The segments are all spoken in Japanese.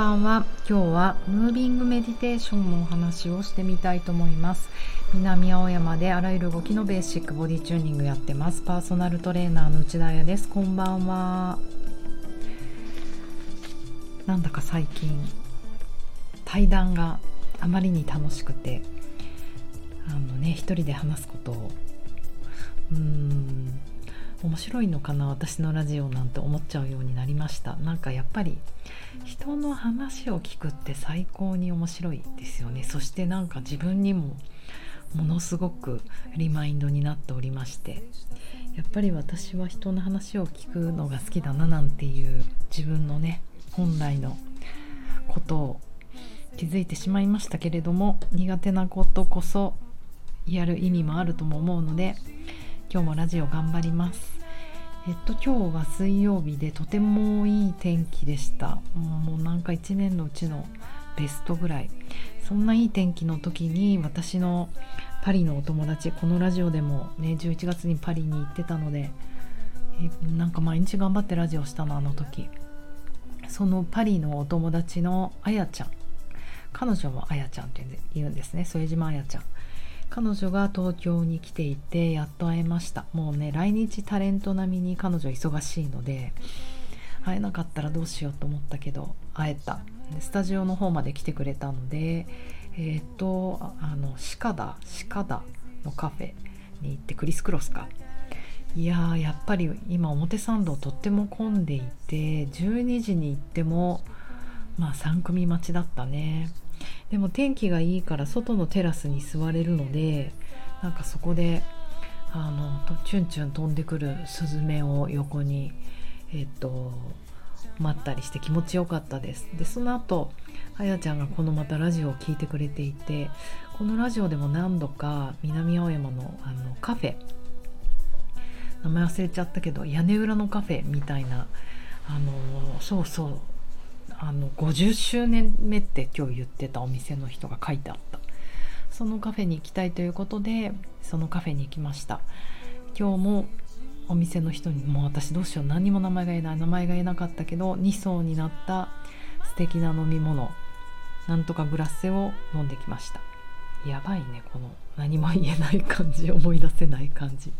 ばんは。今日はムービングメディテーションのお話をしてみたいと思います。南青山であらゆる動きのベーシックボディチューニングやってます。パーソナルトレーナーの内田彩です。こんばんは。なんだか最近対談があまりに楽しくてあのね一人で話すことを。うーん。面白いのかな私のラジオなんて思っちゃうようになりました。なんかやっぱり人の話を聞くって最高に面白いですよね。そしてなんか自分にもものすごくリマインドになっておりまして。やっぱり私は人の話を聞くのが好きだななんていう自分のね本来のことを気づいてしまいましたけれども苦手なことこそやる意味もあるとも思うので今日もラジオ頑張ります。えっと今日は水曜日でとてもいい天気でした。もうなんか1年のうちのベストぐらい。そんないい天気の時に私のパリのお友達このラジオでもね11月にパリに行ってたのでえなんか毎日頑張ってラジオしたのあの時。そのパリのお友達のあやちゃん。彼女もあやちゃんって言うんですね。副島あやちゃん。彼女が東京に来ていてやっと会えました。もうね来日タレント並みに彼女忙しいので会えなかったらどうしようと思ったけど会えた。スタジオの方まで来てくれたのでえっ、とあの鹿田鹿田のカフェに行ってクリス・クロスか。いやーやっぱり今表参道とっても混んでいて12時に行ってもまあ3組待ちだったね。でも天気がいいから外のテラスに座れるのでなんかそこであのチュンチュン飛んでくるスズメを横にえっと待ったりして気持ちよかったです。でその後あやちゃんがこのまたラジオを聴いてくれていてこのラジオでも何度か南青山のあのカフェ名前忘れちゃったけど屋根裏のカフェみたいなあのそうそうあの50周年目って今日言ってたお店の人が書いてあった。そのカフェに行きたいということでそのカフェに行きました。今日もお店の人にもう私どうしよう何にも名前が言えない名前が言えなかったけど2層になった素敵な飲み物なんとかグラッセを飲んできました。やばいねこの何も言えない感じ思い出せない感じ。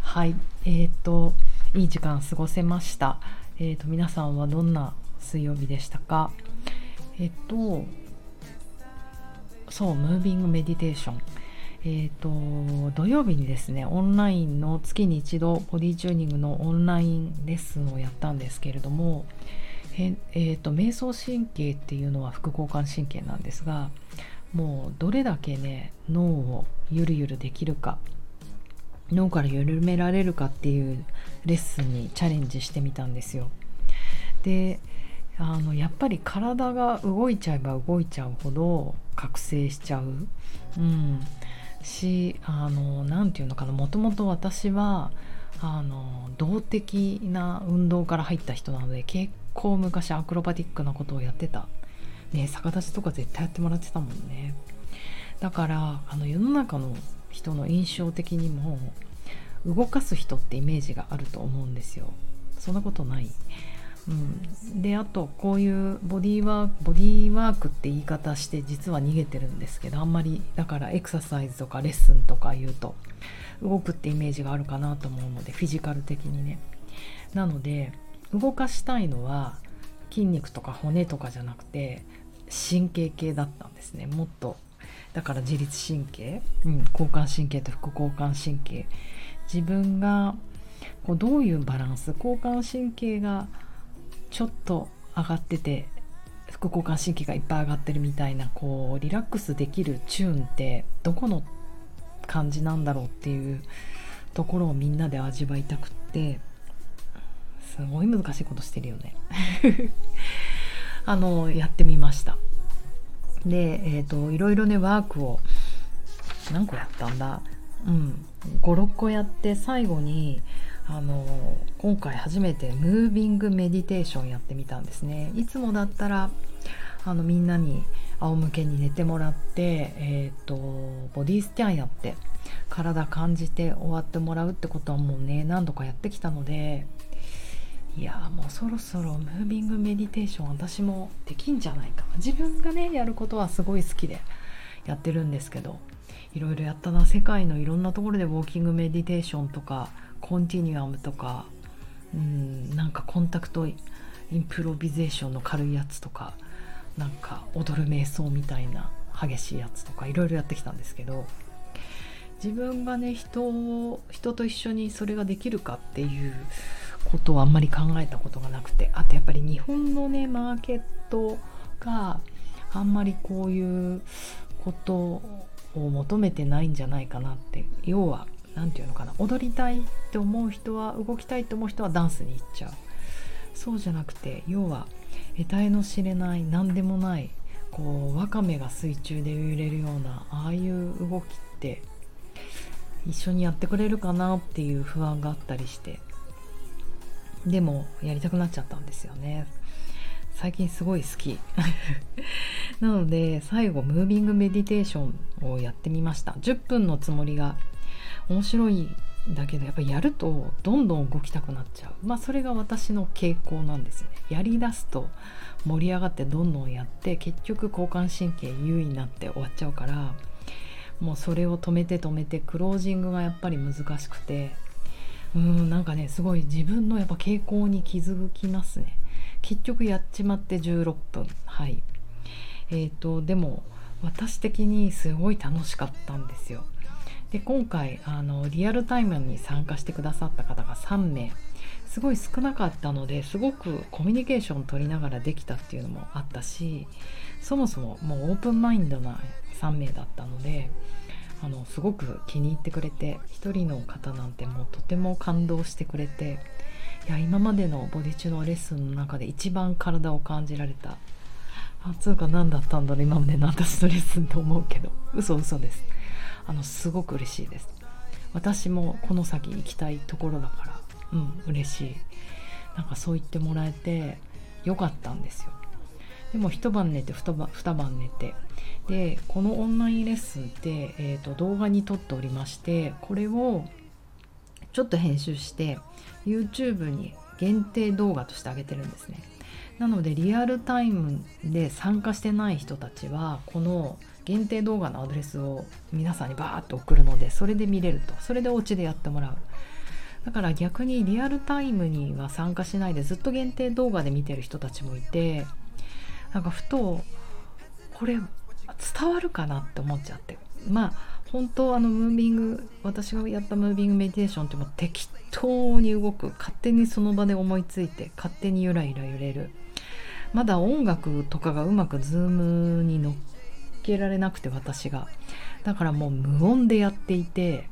はいえーといい時間過ごせました。えーと皆さんはどんな水曜日でしたか？えっとそうムービングメディテーションえっ、と土曜日にですねオンラインの月に一度ボディチューニングのオンラインレッスンをやったんですけれどもええーと瞑想神経っていうのは副交感神経なんですがもうどれだけね脳をゆるゆるできるか脳から緩められるかっていうレッスンにチャレンジしてみたんですよ。であのやっぱり体が動いちゃえば動いちゃうほど覚醒しちゃう、うん、し何て言うのかな。もともと私はあの動的な運動から入った人なので結構昔アクロバティックなことをやってた、ね、逆立ちとか絶対やってもらってたもんね。だからあの世の中の人の印象的にも動かす人ってイメージがあると思うんですよ。そんなことない。うん、であとこういうボディーワークボディーワークって言い方して実は逃げてるんですけどあんまりだからエクササイズとかレッスンとか言うと動くってイメージがあるかなと思うのでフィジカル的にね。なので動かしたいのは筋肉とか骨とかじゃなくて神経系だったんですね。もっとだから自律神経、うん、交感神経と副交感神経。自分がこうどういうバランス交感神経がちょっと上がってて副交感神経がいっぱい上がってるみたいなこうリラックスできるチューンってどこの感じなんだろうっていうところをみんなで味わいたくってすごい難しいことしてるよね。あのやってみました。でえっ、ー、といろいろねワークを何個やったんだ？うん56個やって最後にあの今回初めてムービングメディテーションやってみたんですね。いつもだったらあのみんなに仰向けに寝てもらって、えーと、body scan やって体感じて終わってもらうってことはもうね何度かやってきたのでいやもうそろそろ moving meditation 私もできんじゃないか。自分がねやることはすごい好きでやってるんですけどいろいろやったな。世界のいろんなところで walking meditation とか Continuum とかうんなんか contact improvisation の軽いやつとかなんか踊る瞑想みたいな激しいやつとかいろいろやってきたんですけど自分がね人を人と一緒にそれができるかっていうことをあんまり考えたことがなくてあとやっぱり日本のねマーケットがあんまりこういうことを求めてないんじゃないかなって要は何て言うのかな踊りたいって思う人は動きたいって思う人はダンスに行っちゃう。そうじゃなくて要は得体の知れない何でもないこうわかめが水中で揺れるようなああいう動きって一緒にやってくれるかなっていう不安があったりしてでもやりたくなっちゃったんですよね。最近すごい好き。なので最後ムービングメディテーションをやってみました。10分のつもりが面白いんだけどやっぱりやるとどんどん動きたくなっちゃう。まあそれが私の傾向なんですね。やりだすと盛り上がってどんどんやって結局交感神経優位になって終わっちゃうからもうそれを止めて止めてクロージングがやっぱり難しくて。うんなんかねすごい自分のやっぱ傾向に気づきますね。結局やっちまって16分。はい。えーと、でも私的にすごい楽しかったんですよ。で今回あのリアルタイムに参加してくださった方が3名。すごい少なかったのですごくコミュニケーション取りながらできたっていうのもあったしそもそももうオープンマインドな3名だったのであのすごく気に入ってくれて1人の方なんてもうとても感動してくれていや今までのボディ中のレッスンの中で一番体を感じられたあつうか何だったんだろう今までの私のレッスンと思うけど。嘘嘘です。あのすごく嬉しいです。私もこの先行きたいところだからうん嬉しい。なんかそう言ってもらえてよかったんですよ。でも一晩寝て二晩二晩寝て。でこのオンラインレッスンって、えーと、動画に撮っておりましてこれをちょっと編集して YouTube に限定動画としてあげてるんですね。なのでリアルタイムで参加してない人たちはこの限定動画のアドレスを皆さんにバーッと送るのでそれで見れると。それでお家でやってもらう。だから逆にリアルタイムには参加しないでずっと限定動画で見てる人たちもいてなんかふとこれ伝わるかなって思っちゃって。まあ本当あのムービング私がやったムービングメディテーションってもう適当に動く。勝手にその場で思いついて勝手にゆらゆら揺れる。まだ音楽とかがうまく Zoom に乗っけられなくて私が。だからもう無音でやっていて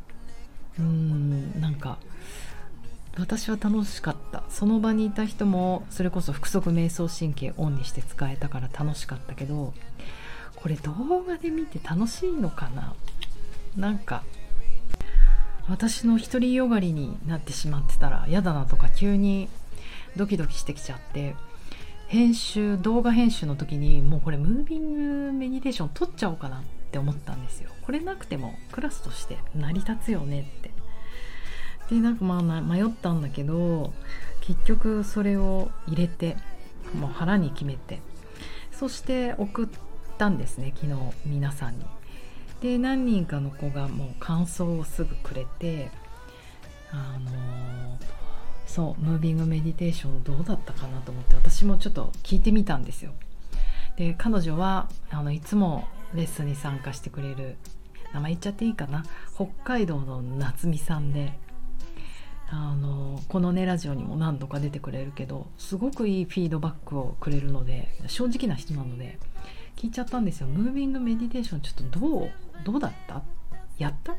うーんなんか私は楽しかった。その場にいた人もそれこそ腹側迷走神経オンにして使えたから楽しかったけどこれ動画で見て楽しいのかな？なんか私の独りよがりになってしまってたら嫌だなとか急にドキドキしてきちゃって編集動画編集の時にもうこれムービングメディテーション撮っちゃおうかなって思ったんですよこれなくてもクラスとして成り立つよねってでなんかまあ迷ったんだけど結局それを入れてもう腹に決めてそして送ったんですね昨日皆さんに。で何人かの子がもう感想をすぐくれてあの、そうムービングメディテーションどうだったかなと思って私もちょっと聞いてみたんですよ。で彼女はあのいつもレッスンに参加してくれる名前言っちゃっていいかな？北海道の夏美さんであのこのねラジオにも何度か出てくれるけどすごくいいフィードバックをくれるので正直な人なので聞いちゃったんですよ。ムービングメディテーションちょっとどうどうだった？やった？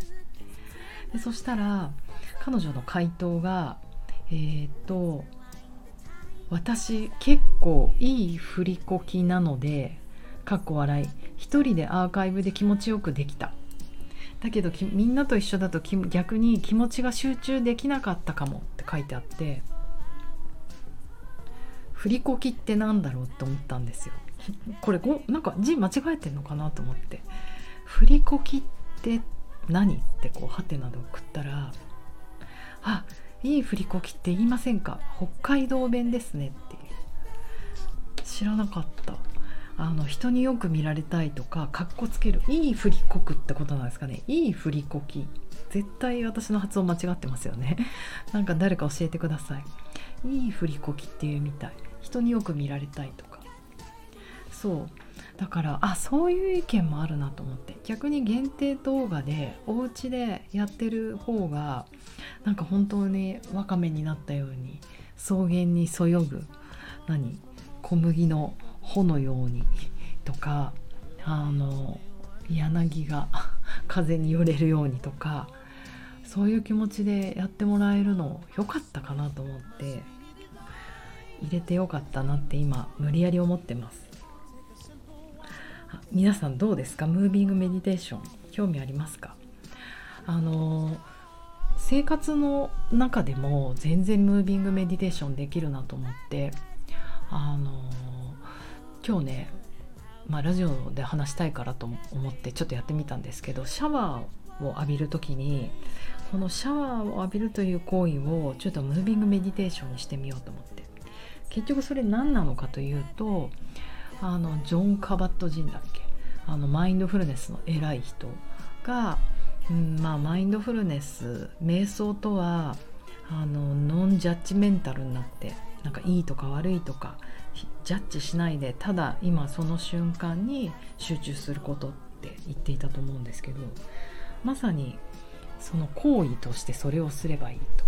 でそしたら彼女の回答がえー、と私結構いい振りこきなのでかっこ笑い。一人でアーカイブで気持ちよくできた。だけどみんなと一緒だと逆に気持ちが集中できなかったかも。って書いてあって振りこきってなんだろうって思ったんですよ。これごなんか字間違えてんのかなと思って。振りこきって何？ってこうハテナで送ったらあいい振りこきって言いませんか？北海道弁ですねっていう。知らなかった。あの人によく見られたいとかかっこつけるいい振りこくってことなんですかね？いい振りこき。絶対私の発音間違ってますよね。なんか誰か教えてください。いい振りこきっていうみたい。人によく見られたいとか。そう。だからあそういう意見もあるなと思って。逆に限定動画でお家でやってる方がなんか本当にわかめになったように草原にそよぐ何？小麦の穂のようにとかあの柳が 風に揺れるようにとかそういう気持ちでやってもらえるの良かったかなと思って入れてよかったなって今無理やり思ってます。皆さんどうですか？ムービングメディテーション興味ありますか？あの生活の中でも全然ムービングメディテーションできるなと思ってあの今日ね、まあ、ラジオで話したいからと思ってちょっとやってみたんですけどシャワーを浴びる時にこのシャワーを浴びるという行為をちょっとムービングメディテーションにしてみようと思って。結局それ何なのかというとあのジョン・カバット・ジンだっけ？あのマインドフルネスの偉い人が、うんまあ、マインドフルネス瞑想とはあのノンジャッジメンタルになってなんかいいとか悪いとかジャッジしないでただ今その瞬間に集中することって言っていたと思うんですけどまさにその行為としてそれをすればいいと。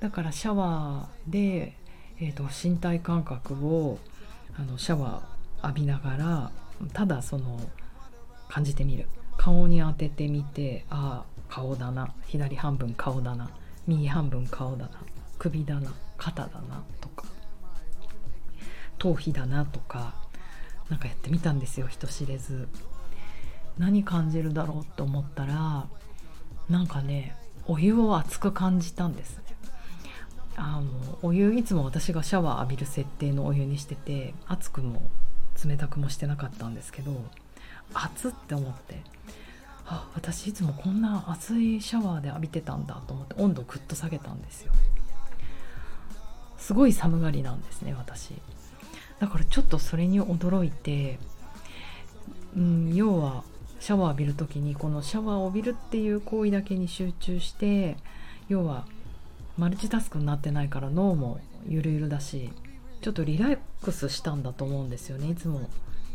だからシャワーで、えーと、身体感覚をあのシャワー浴びながらただその感じてみる。顔に当ててみてああ顔だな。左半分顔だな。右半分顔だな。首だな。肩だな。とか。頭皮だな。とか。何かやってみたんですよ。人知れず。何感じるだろうと思ったらなんかねお湯を熱く感じたんです。ねあのお湯いつも私がシャワー浴びる設定のお湯にしてて熱くも冷たくもしてなかったんですけど熱って思ってあ私いつもこんな熱いシャワーで浴びてたんだと思って温度をぐっと下げたんですよ。すごい寒がりなんですね私。だからちょっとそれに驚いて、うん、要はシャワー浴びる時にこのシャワーを浴びるっていう行為だけに集中して要はマルチタスクになってないから脳もゆるゆるだしちょっとリラックスしたんだと思うんですよね。いつも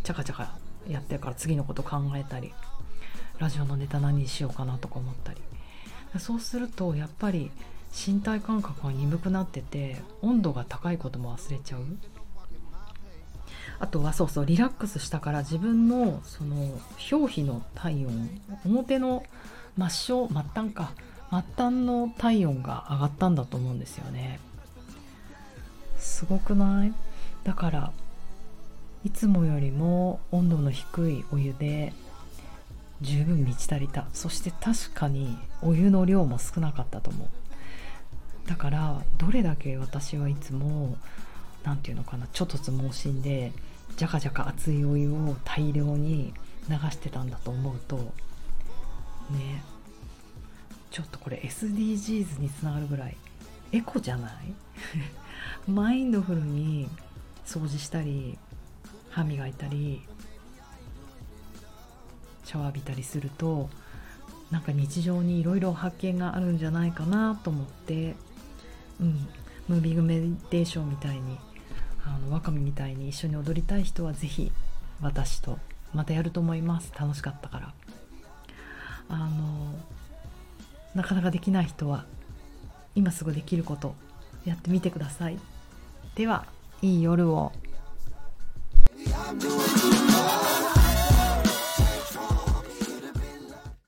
チャカチャカやってるから次のこと考えたり。ラジオのネタ何にしようかなとか思ったり。そうするとやっぱり身体感覚が鈍くなってて温度が高いことも忘れちゃう。あとはそうそうリラックスしたから自分のその表皮の体温表の末梢末端か末端の体温が上がったんだと思うんですよね。すごくない？だからいつもよりも温度の低いお湯で十分満ち足りた。そして確かにお湯の量も少なかったと思う。だからどれだけ私はいつも何て言うのかなちょっとつ盲信でじゃかじゃか熱いお湯を大量に流してたんだと思うとねちょっとこれ SDGs につながるぐらいエコじゃない？マインドフルに掃除したり歯磨いたりシャワー浴びたりするとなんか日常にいろいろ発見があるんじゃないかなと思ってうん。ムービングメディテーションみたいにあのワカメみたいに一緒に踊りたい人は是非私とまたやると思います。楽しかったから。あのなかなかできない人は今すぐできることやってみてください。ではいい夜を。